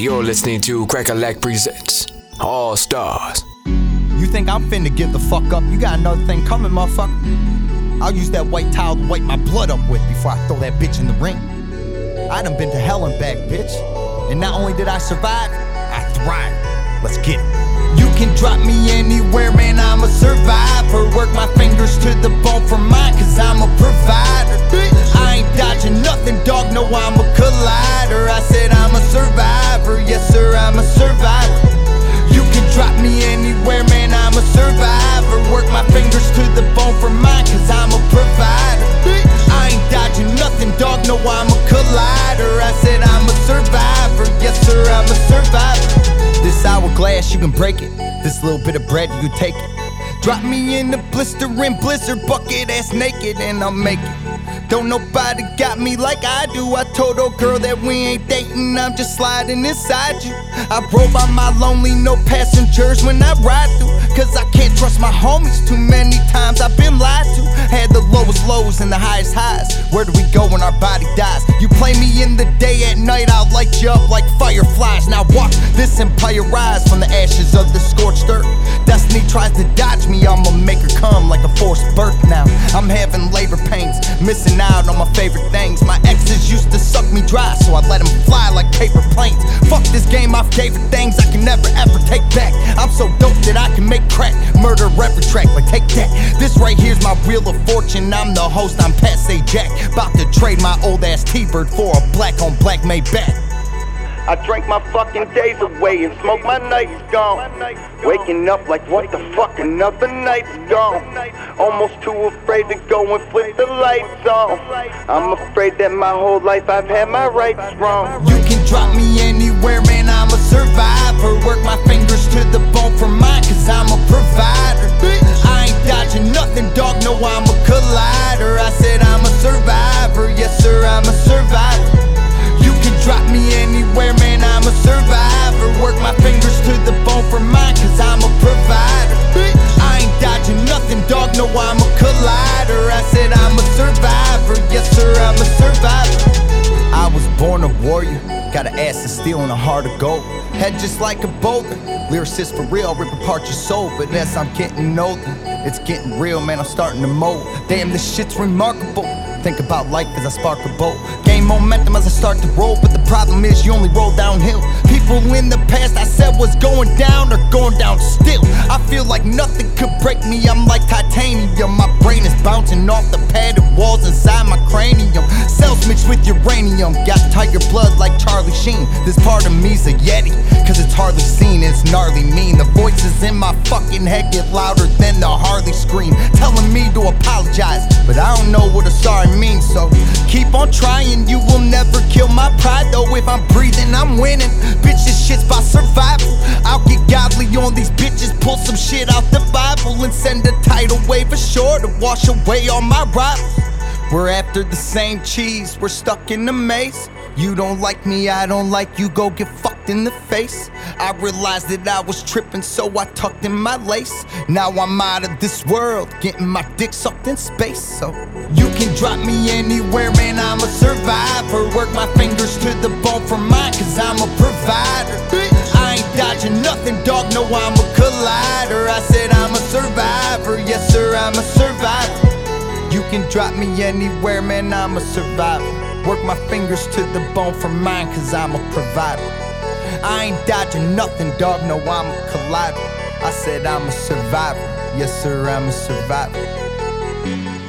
You're listening to Cracka Lack Presents All Stars. You think I'm finna give the fuck up? You got another thing coming, motherfucker. I'll use that white towel to wipe my blood up with before I throw that bitch in the ring. I done been to hell and back, bitch. And not only did I survive, I thrived. Let's get it. You can drop me anywhere, man, I'm a survivor. Work my fingers to the bone for mine, cause nothing, dog, no, why I'm a collider. I said I'm a survivor, yes, sir, I'm a survivor. This hourglass, you can break it. This little bit of bread, you take it. Drop me in the blistering blizzard bucket ass naked, and I'll make it. Don't nobody got me like I do. I told old girl that we ain't dating, I'm just sliding inside you. I roll by my lonely, no passengers when I ride through. Cause I can't trust my homies too many times I've been lied to. Had the lowest lows and the highest highs. Where do we go when our body dies? You play me in the day, at night I'll light you up like fireflies. Now watch this empire rise from the ashes of the scorched earth. Destiny tries to dodge me, I'ma make her come like a forced birth now. I'm missing out on my favorite things. My exes used to suck me dry, so I let them fly like paper planes. Fuck this game, I've favorite things I can never ever take back. I'm so dope that I can make crack, murder every track, like take that. This right here's my wheel of fortune. I'm the host, I'm Pat Sajak. About to trade my old ass T-Bird for a black on black Maybach. I drank my fucking days away and smoked my nights gone. Waking up like what the fuck, another night's gone. Almost too afraid to go and flip the lights on. I'm afraid that my whole life I've had my rights wrong. You can drop me anywhere, man, I'm a survivor. Work my fingers to the bone for mine, cause I'm a provider. I ain't dodging nothing, dog, no, I'm survivor. I was born a warrior, got an ass of steel and a heart of gold. Head just like a boulder, lyricist for real, rip apart your soul. But as I'm getting older, it's getting real, man, I'm starting to mold. Damn, this shit's remarkable. Think about life as I spark a boat. Gain momentum as I start to roll, but the problem is you only roll downhill. People in the past I said was going down are going down feel like nothing could break me, I'm like titanium. My brain is bouncing off the padded walls inside my cranium. Cells mixed with uranium, got tiger blood like Charlie Sheen. This part of me's a Yeti, cause it's hardly seen, it's gnarly mean. The voices in my fucking head get louder than the Harley scream, telling me to apologize, but I don't know what a sorry means. So keep on trying, you will never kill my pride. Though if I'm breathing, I'm winning. Bitch, this shit's by survival. On these bitches, pull some shit out the Bible and send a tidal wave ashore to wash away all my rivals. We're after the same cheese, we're stuck in the maze. You don't like me, I don't like you, go get fucked in the face. I realized that I was tripping, so I tucked in my lace. Now I'm out of this world, getting my dick sucked in space. So you can drop me anywhere, man, I'm a survivor. Work my fingers to the bone for mine, cause I'm a provider. Dodging nothing, dog, no, I'm a collider. I said I'm a survivor, yes, sir, I'm a survivor. You can drop me anywhere, man, I'm a survivor. Work my fingers to the bone for mine, cause I'm a provider. I ain't dodging nothing, dog, no, I'm a collider. I said I'm a survivor, yes, sir, I'm a survivor.